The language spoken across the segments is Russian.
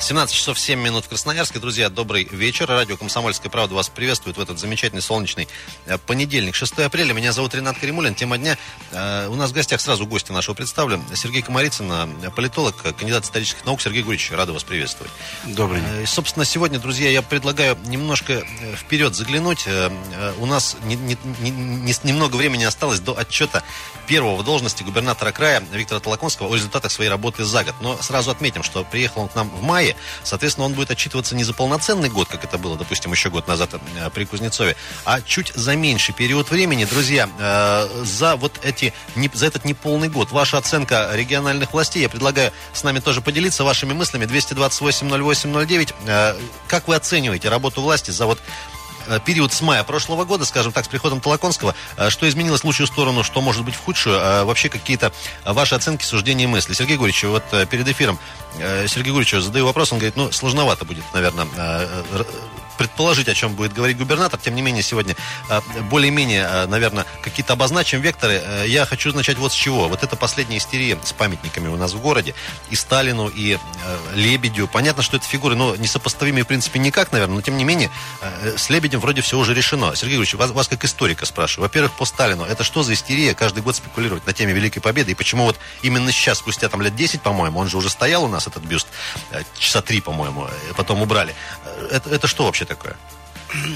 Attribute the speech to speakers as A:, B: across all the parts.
A: 17 часов 7 минут в Красноярске. Друзья, добрый вечер. Радио «Комсомольская правда» вас приветствует в этот замечательный солнечный э, понедельник, 6 апреля. Меня зовут Ренат Каримулин. Тема дня. Э, у нас в гостях сразу гости нашего представлю. Сергей Комарицын, э, политолог, кандидат исторических наук. Сергей Гурьевич, рада вас приветствовать.
B: Добрый день.
A: Собственно, сегодня, друзья, я предлагаю немножко вперед заглянуть. У нас не, не, не, немного времени осталось до отчета первого в должности губернатора края Виктора Толоконского о результатах своей работы за год. Но сразу отметим, что приехал он к нам в мае. Соответственно, он будет отчитываться не за полноценный год, как это было, допустим, еще год назад э, при Кузнецове, а чуть за меньший период времени. Друзья, э, за вот эти, за этот неполный год, ваша оценка региональных властей, я предлагаю с нами тоже поделиться вашими мыслями. 228-08-09. Э, как вы оцениваете работу власти за вот период с мая прошлого года, скажем так, с приходом Толоконского, э, что изменилось в лучшую сторону, что может быть в худшую, а вообще какие-то ваши оценки, суждения и мысли. Сергей Гурьевич, вот э, перед эфиром Сергей Гурьевич задаю вопрос, он говорит, ну, сложновато будет, наверное, предположить, о чем будет говорить губернатор. Тем не менее, сегодня а, более-менее, а, наверное, какие-то обозначим векторы. Э, я хочу начать вот с чего. Вот это последняя истерия с памятниками у нас в городе. И Сталину, и э, Лебедю. Понятно, что это фигуры, но несопоставимые в принципе никак, наверное. Но тем не менее, э, с Лебедем вроде все уже решено. Сергей Григорьевич, вас, вас как историка спрашиваю. Во-первых, по Сталину. Это что за истерия каждый год спекулировать на теме Великой Победы? И почему вот именно сейчас, спустя там лет 10, по-моему, он же уже стоял у нас, этот бюст, часа три, по-моему, потом убрали. Это, это что вообще такое?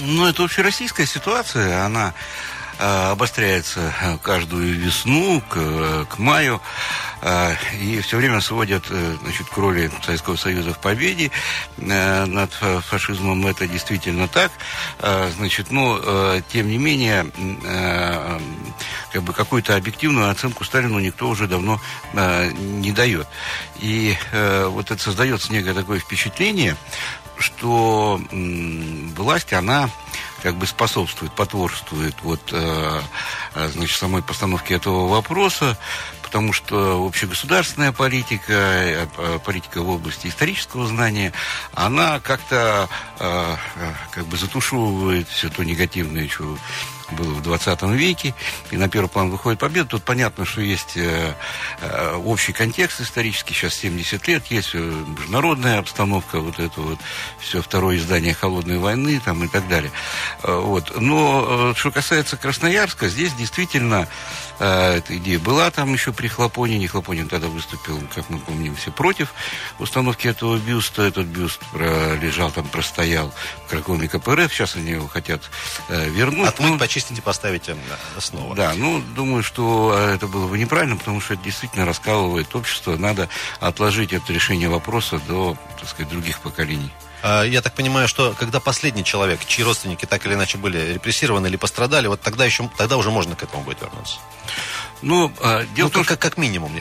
B: Ну, это общероссийская ситуация, она э, обостряется каждую весну к, э, к маю э, и все время сводят э, значит, к роли Советского Союза в победе э, над фашизмом. Это действительно так. Э, значит, но, э, тем не менее, э, как бы какую-то объективную оценку Сталину никто уже давно э, не дает. И э, вот это создается некое такое впечатление, что власть, она как бы способствует, потворствует вот, э, э, значит, самой постановке этого вопроса, потому что общегосударственная политика, э, политика в области исторического знания, она как-то как бы затушевывает все то негативное, что было в 20 веке, и на первый план выходит победа. Тут понятно, что есть э, э, общий контекст исторический, сейчас 70 лет, есть э, международная обстановка, вот это вот все второе издание «Холодной войны» там и так далее. Вот. Но что касается Красноярска, здесь действительно эта идея была там еще при Хлопонине. Хлопонин тогда выступил, как мы помним, все против установки этого бюста. Этот бюст лежал там, простоял в Кракоме КПРФ. Сейчас они его хотят вернуть.
A: Отмыть, ну, почистить и поставить снова.
B: Да, ну, думаю, что э, это было бы неправильно, потому что это действительно раскалывает общество. Надо отложить это решение вопроса до, так сказать, других поколений.
A: А, я так понимаю, что когда последний человек, чьи родственники так или иначе были репрессированы или пострадали, вот тогда еще, тогда уже можно к этому будет вернуться.
B: Ну, а, дело ну, в том,
A: как, как минимум.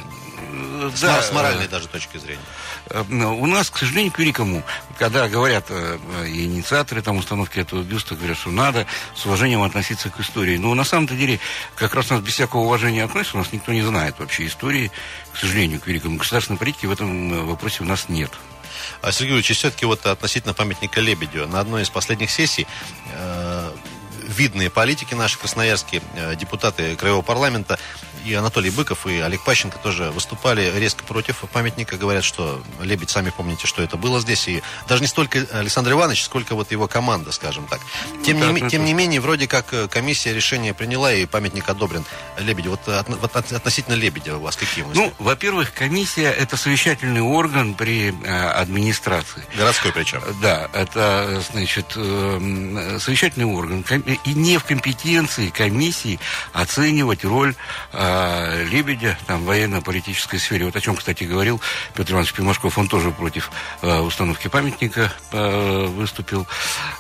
A: Да, с, моральной даже точки зрения.
B: Э, у нас, к сожалению, к великому, когда говорят э, и инициаторы там, установки этого бюста, говорят, что надо с уважением относиться к истории. Но на самом-то деле, как раз у нас без всякого уважения относятся, у нас никто не знает вообще истории, к сожалению, к великому. Государственной политики в этом э, вопросе у нас нет.
A: А, Сергей Ильич, все-таки вот относительно памятника Лебедю, на одной из последних сессий э, видные политики наши красноярские, э, депутаты Краевого парламента и Анатолий Быков, и Олег Пащенко тоже выступали резко против памятника. Говорят, что Лебедь, сами помните, что это было здесь. И даже не столько Александр Иванович, сколько вот его команда, скажем так. Тем, не, это... тем не менее, вроде как э, комиссия решение приняла, и памятник одобрен Лебедю. Вот, от, вот относительно Лебедя у вас какие мысли?
B: Ну, во-первых, комиссия – это совещательный орган при э, администрации.
A: Городской причем.
B: Да, это, значит, э, совещательный орган. И не в компетенции комиссии оценивать роль э, Лебедя там, в военно-политической сфере. Вот о чем, кстати, говорил Петр Иванович Пимашков. Он тоже против э, установки памятника э, выступил.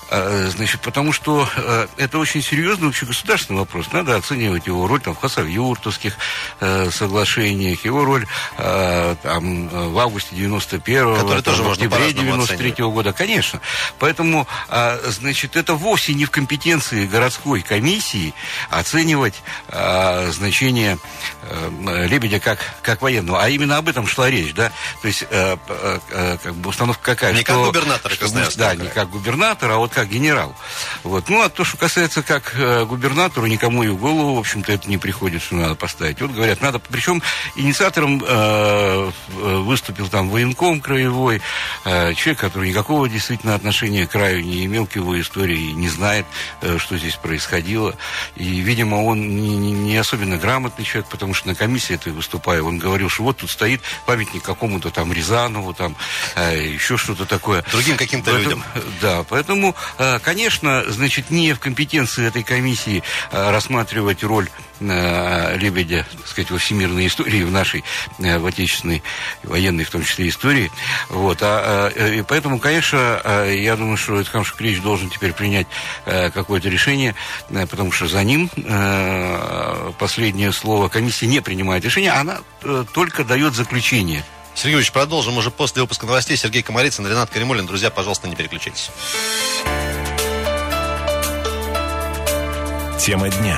B: Э, значит, потому что э, это очень серьезный общегосударственный вопрос. Надо оценивать его роль там, в Хасавюртовских э, соглашениях, его роль э, там, в августе 91-го,
A: там, в
B: октябре 93 -го года. Конечно. Поэтому, э, значит, это вовсе не в компетенции городской комиссии оценивать э, значение Лебедя как, как военного. А именно об этом шла речь, да? То есть, э, э, э, как бы установка какая?
A: Не
B: что,
A: как губернатор
B: что, Да, не как губернатор, а вот как генерал. Вот. Ну, а то, что касается как э, губернатору, никому и в голову, в общем-то, это не приходит, что надо поставить. Вот говорят, надо... Причем инициатором э, выступил там военком краевой, э, человек, который никакого действительно отношения к краю не имел к его истории, не знает, э, что здесь происходило. И, видимо, он не, не особенно грамотный человек, потому что на комиссии этой выступая, он говорил, что вот тут стоит памятник какому-то там Рязанову, там э, еще что-то такое.
A: Другим каким-то людям.
B: Да, поэтому, э, конечно, значит, не в компетенции этой комиссии э, рассматривать роль Лебедя, так сказать, во всемирной истории, в нашей, э, в отечественной военной, в том числе, истории. Вот. А, э, и поэтому, конечно, э, я думаю, что Эдхам Шукрич должен теперь принять какое-то решение, потому что за ним последнее слово. Комиссия не принимает решение, она э, только дает заключение.
A: Сергей Ильич, продолжим уже после выпуска новостей. Сергей Комарицын, Ренат Каримулин. Друзья, пожалуйста, не переключайтесь.
C: Тема дня.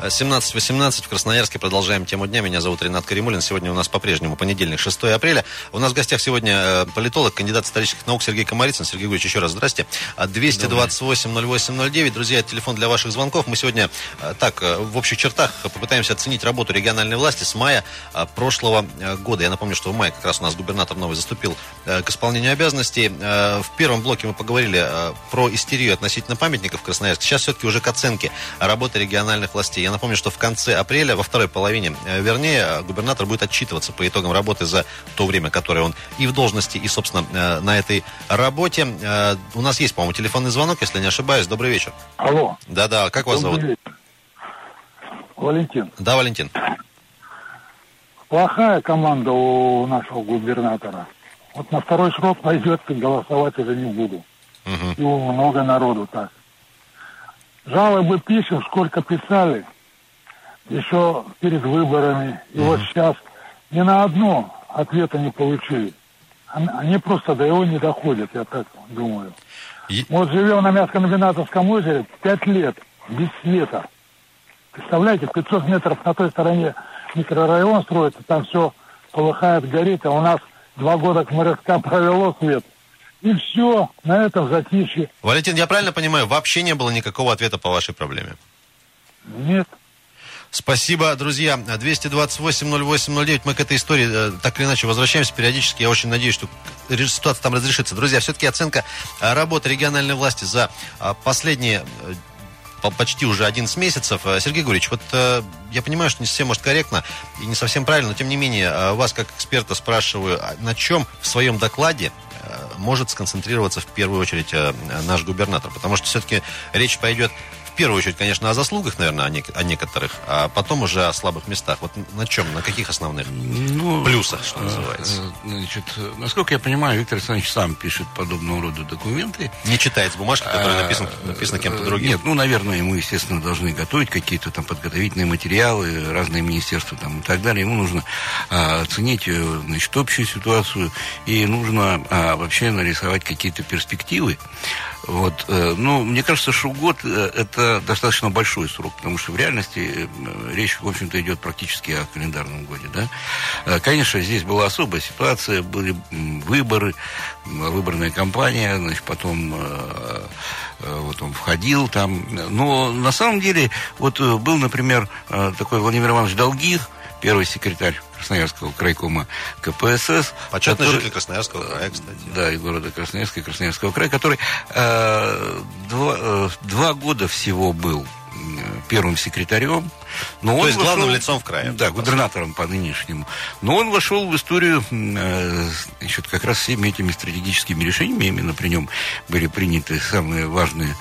A: 17.18 в Красноярске. Продолжаем тему дня. Меня зовут Ренат Каримулин. Сегодня у нас по-прежнему понедельник, 6 апреля. У нас в гостях сегодня э, политолог, кандидат исторических наук Сергей Комарицын. Сергей Григорьевич, еще раз здрасте. 228-08-09. Друзья, телефон для ваших звонков. Мы сегодня э, так, э, в общих чертах попытаемся оценить работу региональной власти с мая прошлого года. Я напомню, что в мае как раз у нас губернатор новый заступил к исполнению обязанностей. В первом блоке мы поговорили про истерию относительно памятников в Красноярске. Сейчас все-таки уже к оценке работы региональных властей. Я напомню, что в конце апреля, во второй половине, э, вернее, губернатор будет отчитываться по итогам работы за то время, которое он и в должности, и, собственно, э, на этой работе. Э, у нас есть, по-моему, телефонный звонок, если не ошибаюсь. Добрый вечер.
D: Алло.
A: Да-да, как вас зовут? Вечер.
D: Валентин.
A: Да, Валентин.
D: Плохая команда у нашего губернатора. Вот на второй срок пойдет, голосовать уже не буду. Угу. И много народу так. Жалобы пишем, сколько писали – еще перед выборами. И вот сейчас ни на одно ответа не получили. Они просто до его не доходят, я так думаю. И... Вот живем на Мяско-Новинатовском озере пять лет без света. Представляете, 500 метров на той стороне микрорайон строится, там все полыхает, горит, а у нас два года к МРСК провело свет. И все, на этом затишье.
A: Валентин, я правильно понимаю, вообще не было никакого ответа по вашей проблеме?
D: Нет.
A: Спасибо, друзья. 228-08-09. Мы к этой истории э, так или иначе возвращаемся периодически. Я очень надеюсь, что ситуация там разрешится. Друзья, все-таки оценка э, работы региональной власти за э, последние почти уже 11 месяцев. Сергей Гурьевич, вот я понимаю, что не совсем, может, корректно и не совсем правильно, но тем не менее, вас как эксперта спрашиваю, а на чем в своем докладе может сконцентрироваться в первую очередь наш губернатор? Потому что все-таки речь пойдет первую очередь, конечно, о заслугах, наверное, о, нек- о некоторых, а потом уже о слабых местах. Вот на чем, на каких основных ну, плюсах, что называется?
B: Э, значит, насколько я понимаю, Виктор Александрович сам пишет подобного рода документы.
A: Не читает с бумажки, которая написана, а, написана кем-то другим?
B: Нет, ну, наверное, ему, естественно, должны готовить какие-то там подготовительные материалы, разные министерства там и так далее. Ему нужно а, оценить, э, значит, общую ситуацию, и нужно а, вообще нарисовать какие-то перспективы. Вот, э, ну, мне кажется, что год э, это достаточно большой срок, потому что в реальности э, речь, в общем-то, идет практически о календарном годе, да. Конечно, здесь была особая ситуация, были выборы, выборная кампания, значит, потом вот он входил там. Но на самом деле, вот был, например, такой Владимир Иванович Долгих, первый секретарь Красноярского крайкома КПСС.
A: Почетный который, житель Красноярского края, кстати.
B: Да, и города Красноярска, и Красноярского края, который э, два, э, два года всего был первым секретарем.
A: Но То он есть вошел, главным лицом в крае.
B: Да, губернатором по нынешнему. Но он вошел в историю э, значит, как раз всеми этими стратегическими решениями. Именно при нем были приняты самые важные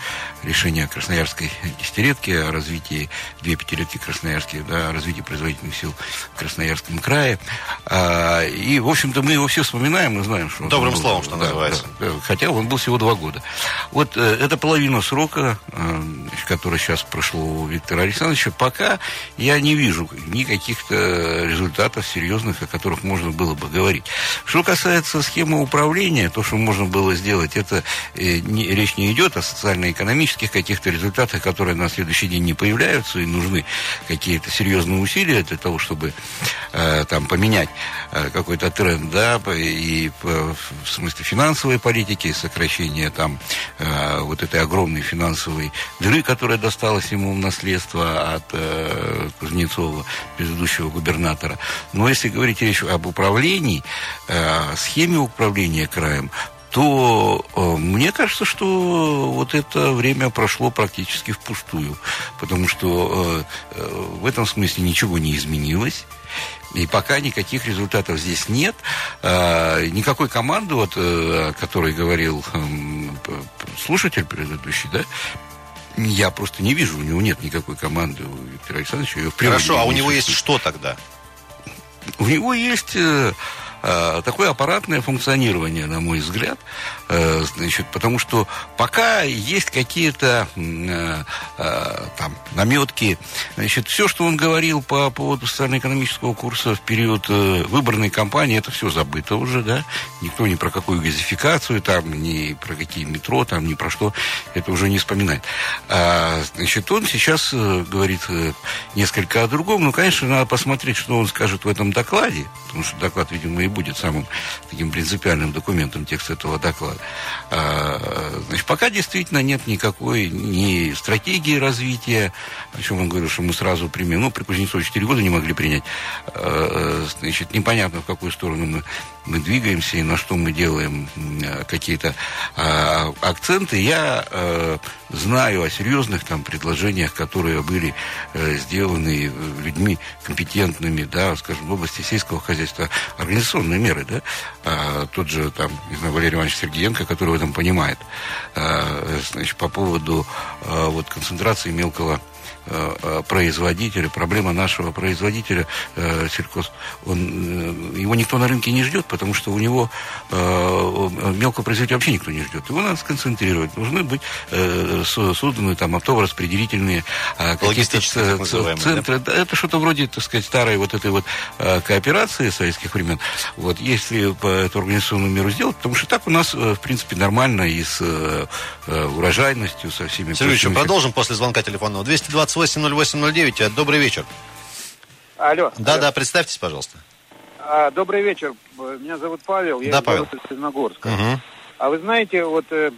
B: решения Красноярской десятилетки, о развитии две пятилетки Красноярских, да, о развитии производительных сил в Красноярском крае. А, и, в общем-то, мы его все вспоминаем, мы знаем, что...
A: Добрым был, словом, что да, называется.
B: Да, хотя он был всего два года. Вот э, это половина срока, э, который сейчас прошло у Виктора Александровича. Пока я не вижу никаких-то результатов серьезных, о которых можно было бы говорить. Что касается схемы управления, то, что можно было сделать, это э, не, речь не идет о социально-экономических каких-то результатах, которые на следующий день не появляются, и нужны какие-то серьезные усилия для того, чтобы э, там поменять э, какой-то тренд, да, и э, в смысле финансовой политики, сокращения там э, вот этой огромной финансовой дыры, которая досталась ему в наследство от э, Кузнецова, предыдущего губернатора. Но если говорить речь об управлении, э, схеме управления краем, то э, мне кажется, что вот это время прошло практически впустую, потому что э, в этом смысле ничего не изменилось. И пока никаких результатов здесь нет. Никакой команды, вот, о которой говорил э, слушатель предыдущий, да, я просто не вижу, у него нет никакой команды у Виктора Александровича.
A: Хорошо, а у него есть что тогда?
B: У него есть э, такое аппаратное функционирование, на мой взгляд, Э, значит, потому что пока есть какие-то э, э, там наметки, значит, все, что он говорил по поводу социально-экономического курса в период выборной кампании, это все забыто уже, да, никто ни про какую газификацию, там, ни про какие метро, там, ни про что, это уже не вспоминает. А, значит, он сейчас говорит несколько о другом, но, конечно, надо посмотреть, что он скажет в этом докладе, потому что доклад, видимо, и будет самым таким принципиальным документом текста этого доклада. А, значит, пока действительно нет никакой ни стратегии развития, о чем он говорил, что мы сразу примем. Ну, при Кузнецове 4 года не могли принять. А, значит, непонятно, в какую сторону мы мы двигаемся и на что мы делаем какие-то а, акценты. Я а, знаю о серьезных там предложениях, которые были а, сделаны людьми компетентными, да, скажем, в области сельского хозяйства, организационные меры, да, а, тот же там, не знаю, Валерий Иванович Сергеенко, который в этом понимает, а, значит, по поводу а, вот концентрации мелкого Э, э, производителя, проблема нашего производителя э, сельхоз, он, его никто на рынке не ждет, потому что у него мелкого производителя вообще никто не ждет. Его надо сконцентрировать. Должны быть созданы там оптово-распределительные какие-то центры. Да? Это что-то вроде, так сказать, старой вот этой вот кооперации советских времен. Вот, если эту организационную меру сделать, потому что так у нас, в принципе, нормально и с урожайностью, со всеми...
A: Сергей продолжим после звонка телефонного. 220 280809. Добрый вечер.
E: Алло.
A: Да,
E: алло.
A: да, представьтесь, пожалуйста.
E: А, добрый вечер. Меня зовут Павел, я
A: да, Павел.
E: из Снегогорска.
A: Угу.
E: А вы знаете, вот э,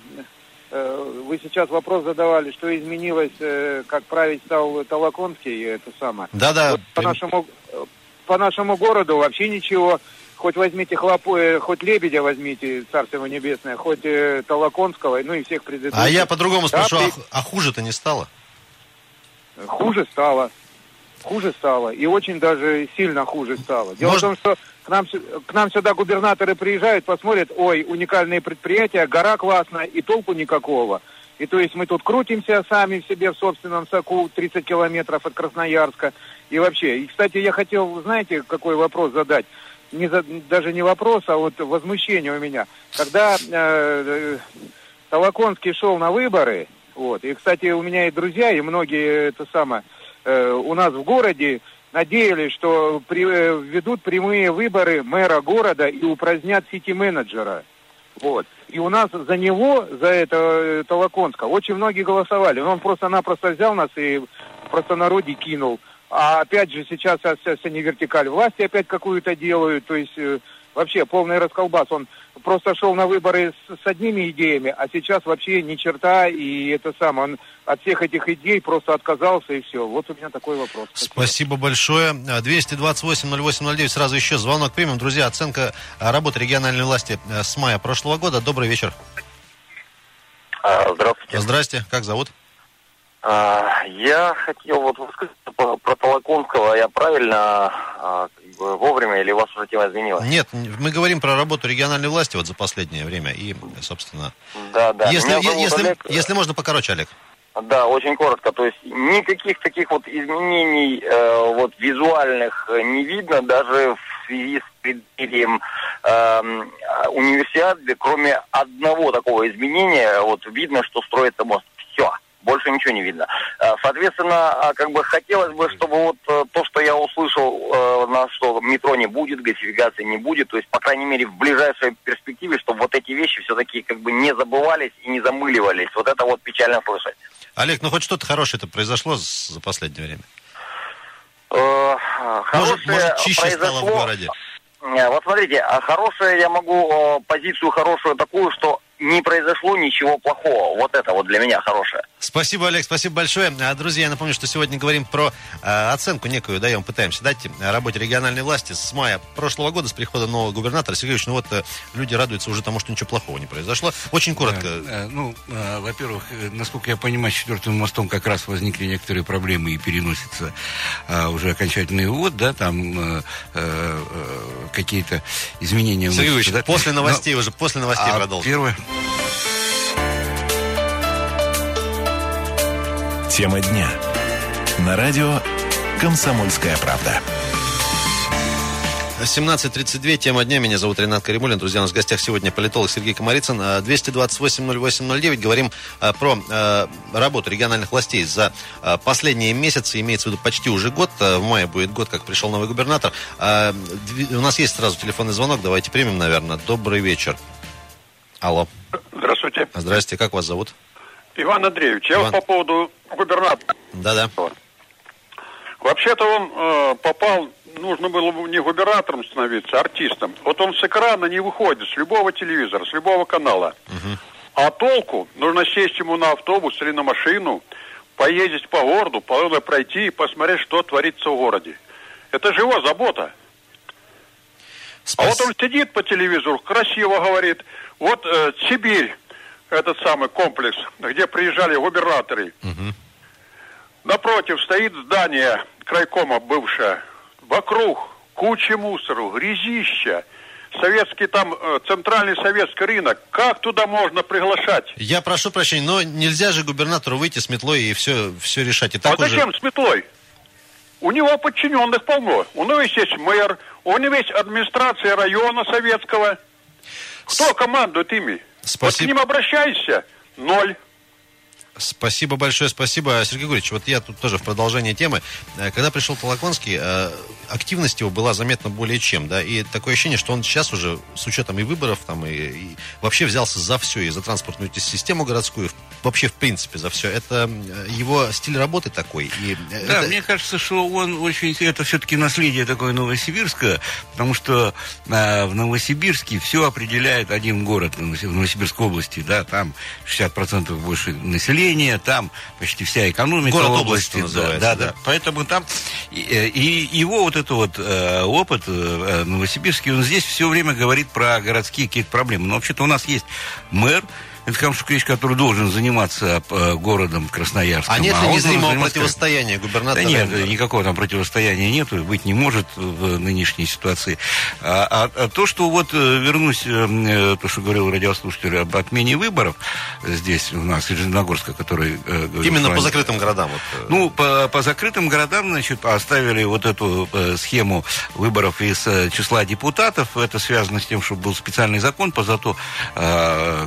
E: э, вы сейчас вопрос задавали, что изменилось, э, как править стал Толоконский, это самое.
A: Да, да.
E: Вот по нашему по нашему городу вообще ничего. Хоть возьмите хлопу, э, хоть лебедя возьмите, царство небесное, хоть э, Толоконского, ну и всех предыдущих.
A: А я по-другому да, спрошу, при... а, а хуже-то не стало?
E: Хуже стало. Хуже стало. И очень даже сильно хуже стало. Дело Может... в том, что к нам, к нам сюда губернаторы приезжают, посмотрят, ой, уникальные предприятия, гора классная, и толку никакого. И то есть мы тут крутимся сами в себе в собственном соку, 30 километров от Красноярска. И вообще, и, кстати, я хотел, знаете, какой вопрос задать? Не за, даже не вопрос, а вот возмущение у меня. Когда э, э, Толоконский шел на выборы, вот. И, кстати, у меня и друзья, и многие это самое, э, у нас в городе надеялись, что при, э, ведут прямые выборы мэра города и упразднят сити-менеджера. Вот. И у нас за него, за это э, Толоконска, очень многие голосовали. Он просто-напросто взял нас и просто народе кинул. А опять же сейчас, сейчас они вертикаль власти опять какую-то делают. То есть э, вообще полный расколбас. Он просто шел на выборы с, с одними идеями, а сейчас вообще ни черта, и это самое, он от всех этих идей просто отказался, и все. Вот у меня такой вопрос.
A: Спасибо, Спасибо большое. 228-08-09, сразу еще звонок примем. Друзья, оценка работы региональной власти э, с мая прошлого года. Добрый вечер.
F: А, здравствуйте.
A: Здрасте, как зовут?
F: А, я хотел вот высказаться про Толоконского. Я правильно а, вовремя или у вас уже тема изменилась?
A: Нет, мы говорим про работу региональной власти вот за последнее время. И, собственно...
F: Да, да.
A: Если, если, Олег... если можно покороче, Олег.
F: Да, очень коротко. То есть никаких таких вот изменений э, вот визуальных не видно даже в связи с преддверием э, универсиады, кроме одного такого изменения, вот видно, что строится мост. Все больше ничего не видно. Э, соответственно, а, как бы хотелось бы, чтобы вот э, то, что я услышал, на что метро не будет, газификации не будет, то есть, по крайней мере, в ближайшей перспективе, чтобы вот эти вещи все-таки как бы не забывались и не замыливались. Вот это вот печально слышать.
A: Олег, ну хоть что-то хорошее это произошло за последнее время?
F: Э,
A: может, может, чище произошло... стало в городе?
F: Вот смотрите, а хорошее я могу позицию хорошую такую, что не произошло ничего плохого. Вот это вот для меня хорошее.
A: Спасибо, Олег, спасибо большое. А, друзья, я напомню, что сегодня говорим про э, оценку некую, даем, пытаемся дать работе региональной власти с мая прошлого года, с прихода нового губернатора. Сергеевич, ну вот э, люди радуются уже тому, что ничего плохого не произошло. Очень коротко.
B: Да, ну, э, во-первых, э, насколько я понимаю, с четвертым мостом как раз возникли некоторые проблемы и переносится э, уже окончательный ввод, да, там э, э, какие-то изменения.
A: Сергеевич, да? после новостей Но, уже, после новостей а продолжим.
B: Первое,
C: Тема дня. На радио «Комсомольская правда».
A: 17.32, тема дня. Меня зовут Ренат Каримулин. Друзья, у нас в гостях сегодня политолог Сергей Комарицын. 228-08-09. Говорим а, про а, работу региональных властей за а, последние месяцы. Имеется в виду почти уже год. В мае будет год, как пришел новый губернатор. У нас есть сразу телефонный звонок. Давайте примем, наверное. Добрый вечер. Алло.
G: Здравствуйте.
A: Здравствуйте. Как вас зовут?
G: Иван Андреевич, я вот по поводу губернатора.
A: Да-да.
G: Вообще-то он э, попал, нужно было бы не губернатором становиться, а артистом. Вот он с экрана не выходит, с любого телевизора, с любого канала. Угу. А толку, нужно сесть ему на автобус или на машину, поездить по городу, по пройти и посмотреть, что творится в городе. Это же его забота. Спас... А вот он сидит по телевизору, красиво говорит. Вот э, Сибирь, этот самый комплекс, где приезжали губернаторы. Угу. Напротив стоит здание крайкома бывшее. Вокруг куча мусору, грязища. Советский там, э, центральный советский рынок. Как туда можно приглашать?
A: Я прошу прощения, но нельзя же губернатору выйти с метлой и все, все решать. И так
G: а уже... зачем с метлой? У него подчиненных полно. У него есть мэр, у него есть администрация района советского. Кто командует ими? Спасибо. Вот к ним обращайся. Ноль.
A: Спасибо большое, спасибо. Сергей Григорьевич, вот я тут тоже в продолжение темы. Э, когда пришел Толоконский, э, активность его была заметно более чем, да, и такое ощущение, что он сейчас уже с учетом и выборов, там, и, и вообще взялся за все, и за транспортную систему городскую, вообще в принципе за все. Это его стиль работы такой. И
B: да,
A: это...
B: мне кажется, что он очень, это все-таки наследие такое новосибирское, потому что э, в Новосибирске все определяет один город в Новосибирской области, да, там 60% больше населения, там почти вся экономика
A: город
B: области,
A: области да, да, да,
B: да. Поэтому там и, и его вот этот вот э, опыт э, новосибирский, он здесь все время говорит про городские какие-то проблемы. Но вообще-то у нас есть мэр, это Камшукевич, который должен заниматься э, городом Красноярском.
A: А нет а незримого противостояния губернатора?
B: Да нет, никакого там противостояния нету, быть не может в нынешней ситуации. А, а, а то, что вот, э, вернусь, э, то, что говорил радиослушатель об отмене выборов здесь у нас, из Железногорска, который...
A: Именно по закрытым городам? Вот.
B: Ну, по, по закрытым городам, значит, оставили вот эту схему выборов из числа депутатов. Это связано с тем, что был специальный закон по зато,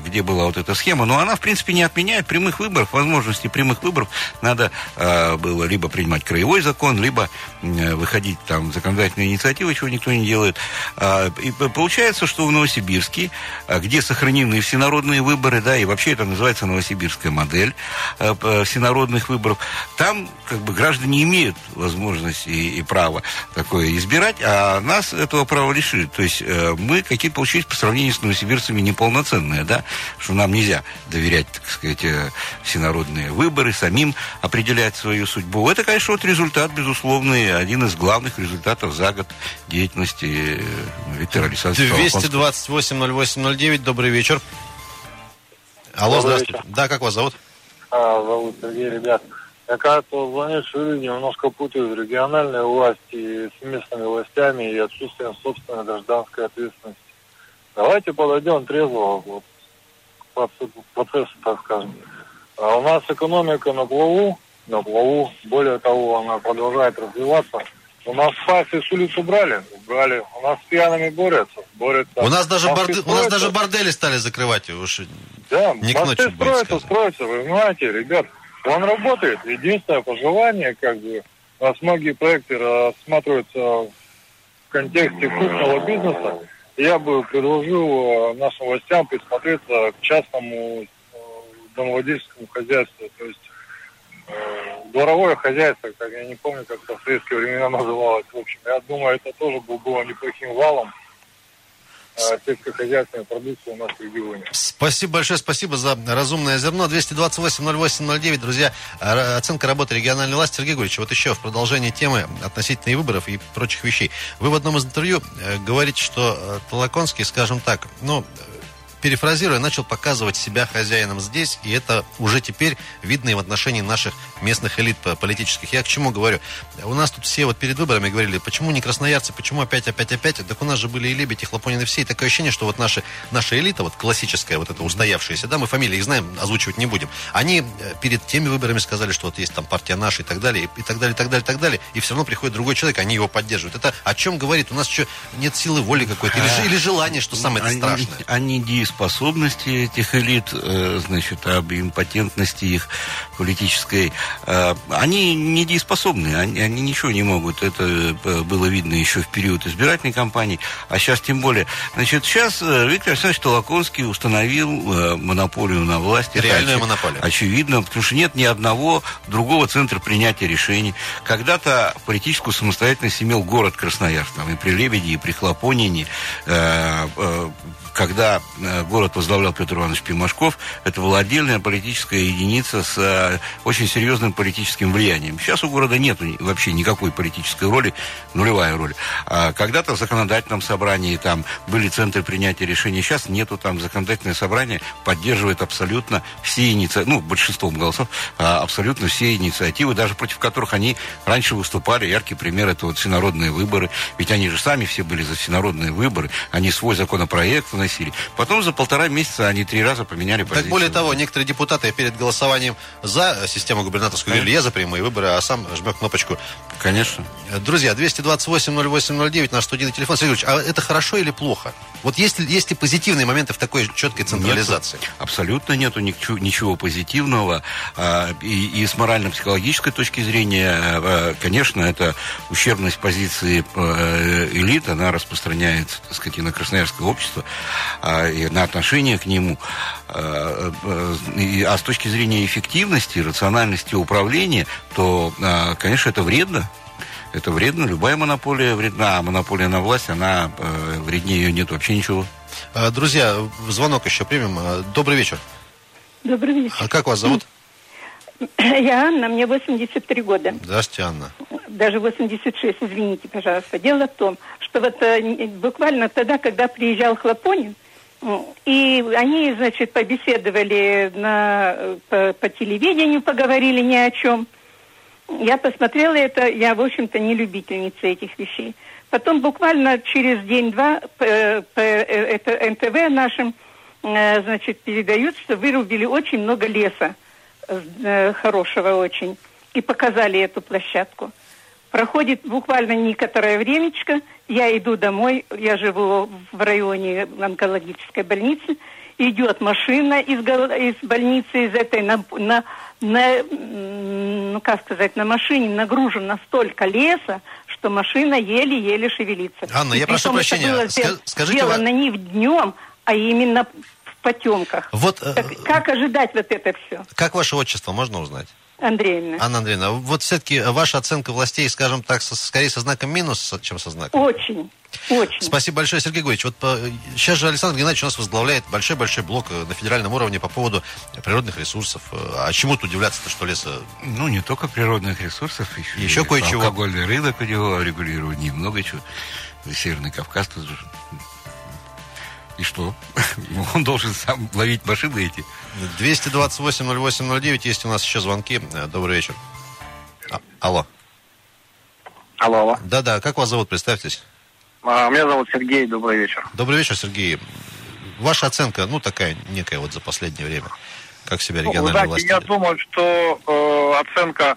B: где была вот эта эта схема, но она, в принципе, не отменяет прямых выборов, возможности прямых выборов. Надо э, было либо принимать краевой закон, либо э, выходить там законодательные инициативы, чего никто не делает. Э, и получается, что в Новосибирске, э, где сохранены всенародные выборы, да, и вообще это называется новосибирская модель э, всенародных выборов, там как бы граждане имеют возможность и, и право такое избирать, а нас этого права лишили. То есть э, мы какие-то получились по сравнению с новосибирцами неполноценные, да, что нам нельзя доверять, так сказать, э, всенародные выборы, самим определять свою судьбу. Это, конечно, вот результат, безусловный, один из главных результатов за год деятельности э, Виктора Александровича
A: 228-08-09, добрый вечер. Алло, добрый здравствуйте. Вечер. Да, как вас зовут?
H: А, зовут Сергей, ребят. Я, кажется, звонившие люди немножко путают региональные власти с местными властями и отсутствием собственной гражданской ответственности. Давайте подойдем трезво вот, процесса, так скажем. А у нас экономика на плаву, на плаву. Более того, она продолжает развиваться. У нас факты с улиц убрали, убрали. У нас с пьяными борются, борются.
A: У нас даже, борде... у нас даже бордели стали закрывать. Уж
H: да, не мосты строятся, строятся, вы понимаете, ребят. Он работает. Единственное пожелание, как бы, у нас многие проекты рассматриваются в контексте крупного бизнеса. Я бы предложил э, нашим властям присмотреться к частному э, домовладельческому хозяйству. То есть э, дворовое хозяйство, как я не помню, как в советские времена называлось. В общем, я думаю, это тоже был, было неплохим валом сельскохозяйственной продукции у нас в регионе.
A: Спасибо большое, спасибо за разумное зерно. 228-08-09, друзья, оценка работы региональной власти. Сергей Григорьевич, вот еще в продолжении темы относительно и выборов, и прочих вещей. Вы в одном из интервью э, говорите, что э, Толоконский, скажем так, ну, перефразируя, начал показывать себя хозяином здесь, и это уже теперь видно и в отношении наших местных элит политических. Я к чему говорю? У нас тут все вот перед выборами говорили, почему не красноярцы, почему опять, опять, опять? Так у нас же были и Лебедь, и Хлопонин, и все. И такое ощущение, что вот наши, наша элита, вот классическая, вот эта устоявшаяся, да, мы фамилии их знаем, озвучивать не будем. Они э, перед теми выборами сказали, что вот есть там партия наша и так далее, и так далее, и так далее, и так далее. И все равно приходит другой человек, они его поддерживают. Это о чем говорит? У нас что, нет силы воли какой-то? Или, или желания, что самое
B: они,
A: страшное?
B: Они способности этих элит, э, значит, об импотентности их политической, э, они недееспособны, они, они ничего не могут. Это э, было видно еще в период избирательной кампании, а сейчас тем более. Значит, сейчас Виктор Александрович Толоконский установил монополию на власть.
A: Реальную Это, монополию.
B: Очевидно, потому что нет ни одного другого центра принятия решений. Когда-то политическую самостоятельность имел город Красноярск, там и при Лебеде, и при Хлопонине, э, город возглавлял Петр Иванович Пимашков, это была отдельная политическая единица с э, очень серьезным политическим влиянием. Сейчас у города нет вообще никакой политической роли, нулевая роль. А когда-то в законодательном собрании там были центры принятия решений, сейчас нету там законодательное собрание поддерживает абсолютно все инициативы, ну, большинством голосов, а, абсолютно все инициативы, даже против которых они раньше выступали. Яркий пример это вот всенародные выборы. Ведь они же сами все были за всенародные выборы. Они свой законопроект вносили. Потом за полтора месяца они три раза поменяли позицию.
A: Так более того, некоторые депутаты перед голосованием за систему губернаторскую говорили, я за прямые выборы, а сам жмет кнопочку.
B: Конечно.
A: Друзья, 228-08-09, наш студийный телефон. Сергей Ильич, а это хорошо или плохо? Вот есть ли, есть ли позитивные моменты в такой четкой централизации?
B: Нету, абсолютно нету ничего, ничего позитивного. А, и, и с морально-психологической точки зрения, а, конечно, это ущербность позиции а, элит, она распространяется, так сказать, и на красноярское общество, и на отношение к нему. А с точки зрения эффективности, рациональности управления, то, конечно, это вредно это вредно, любая монополия вредна, а монополия на власть, она э, вреднее ее нет вообще ничего.
A: А, друзья, звонок еще примем. А, добрый вечер.
I: Добрый вечер.
A: А как вас зовут?
I: Я Анна, мне 83 года.
A: Здравствуйте, Анна.
I: Даже 86, извините, пожалуйста. Дело в том, что вот э, буквально тогда, когда приезжал Хлопонин, и они, значит, побеседовали на, э, по, по телевидению, поговорили ни о чем – я посмотрела это, я, в общем-то, не любительница этих вещей. Потом буквально через день-два по, это НТВ нашим, э, значит, передают, что вырубили очень много леса, э, хорошего очень, и показали эту площадку. Проходит буквально некоторое времечко, я иду домой, я живу в районе онкологической больницы, идет машина из, из больницы, из этой, на, на, на, ну как сказать, на машине нагружено столько леса, что машина еле-еле шевелится.
A: Анна, я прошу прощения,
I: было
A: Ска- скажите...
I: Сделано не в днем, а именно в потемках.
A: Вот,
I: так, э, как ожидать вот это все?
A: Как ваше отчество, можно узнать?
I: Андреевна.
A: Анна Андреевна, вот все-таки ваша оценка властей, скажем так, со, скорее со знаком минус, чем со знаком?
I: Очень. Очень.
A: Спасибо большое, Сергей Григорьевич. Вот по, сейчас же Александр Геннадьевич у нас возглавляет большой-большой блок э, на федеральном уровне по поводу природных ресурсов. Э, а чему тут удивляться-то, что леса...
B: Ну, не только природных ресурсов, еще,
A: еще кое-чего.
B: Алкогольный рынок у него регулирование, много чего. Северный Кавказ тут же и что? Он должен сам ловить машины эти.
A: 228-08-09. Есть у нас еще звонки. Э, добрый вечер. А, алло.
J: Алло, алло.
A: Да-да, как вас зовут? Представьтесь.
J: А, меня зовут Сергей. Добрый вечер.
A: Добрый вечер, Сергей. Ваша оценка, ну, такая некая вот за последнее время. Как себя региональные ну, знаете, власти?
J: Я думаю, что э, оценка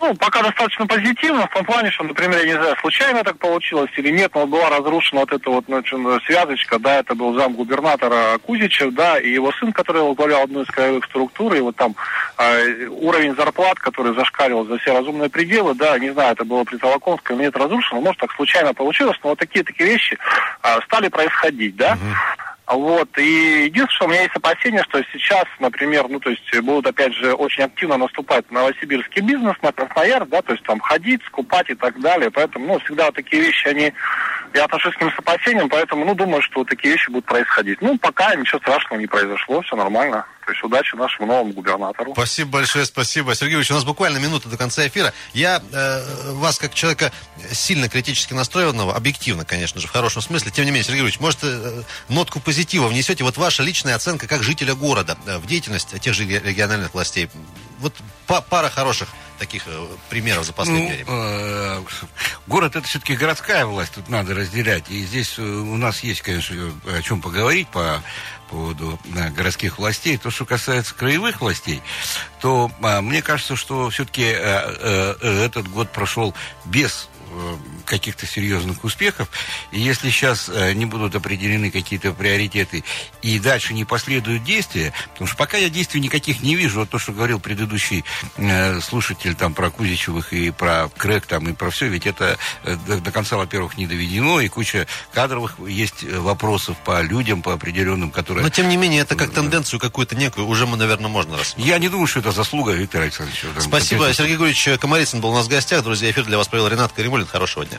J: ну, пока достаточно позитивно, в том плане, что, например, я не знаю, случайно так получилось или нет, но была разрушена вот эта вот значит, связочка, да, это был зам губернатора Кузичев, да, и его сын, который возглавлял одну из краевых структур, и вот там э, уровень зарплат, который зашкаливал за все разумные пределы, да, не знаю, это было при Толоконском или это разрушено, может так случайно получилось, но вот такие такие вещи э, стали происходить, да. Вот, и единственное, что у меня есть опасения, что сейчас, например, ну, то есть будут, опять же, очень активно наступать новосибирский бизнес, на Красноярск, да, то есть там ходить, скупать и так далее, поэтому, ну, всегда такие вещи, они, я отношусь к ним с опасением, поэтому, ну, думаю, что такие вещи будут происходить. Ну, пока ничего страшного не произошло, все нормально. То есть удачи нашему новому губернатору.
A: Спасибо большое, спасибо. Сергей Ильич, у нас буквально минута до конца эфира. Я э, вас, как человека сильно критически настроенного, объективно, конечно же, в хорошем смысле, тем не менее, Сергей Ильич, может, э, нотку позитива внесете? Вот ваша личная оценка как жителя города э, в деятельность тех же региональных властей. Вот па пара хороших таких э, примеров за последнее ну, время.
B: Э, город это все-таки городская власть, тут надо разделять. И здесь э, у нас есть, конечно, о чем поговорить по поводу да, городских властей. То, что касается краевых властей, то а, мне кажется, что все-таки а, а, этот год прошел без Э, каких-то серьезных успехов. И если сейчас э, не будут определены какие-то приоритеты и дальше не последуют действия, потому что пока я действий никаких не вижу, вот то, что говорил предыдущий э, слушатель там про Кузичевых и про Крэк там и про все, ведь это до, до конца, во-первых, не доведено, и куча кадровых есть вопросов по людям, по определенным, которые...
A: Но, тем не менее, это как тенденцию какую-то некую уже, мы, наверное, можно рассмотреть.
B: Я не думаю, что это заслуга Виктора Александровича.
A: Спасибо. Сергей Григорьевич Комарицын был у нас в гостях. Друзья, эфир для вас провел Ренат Добрый, хорошего дня.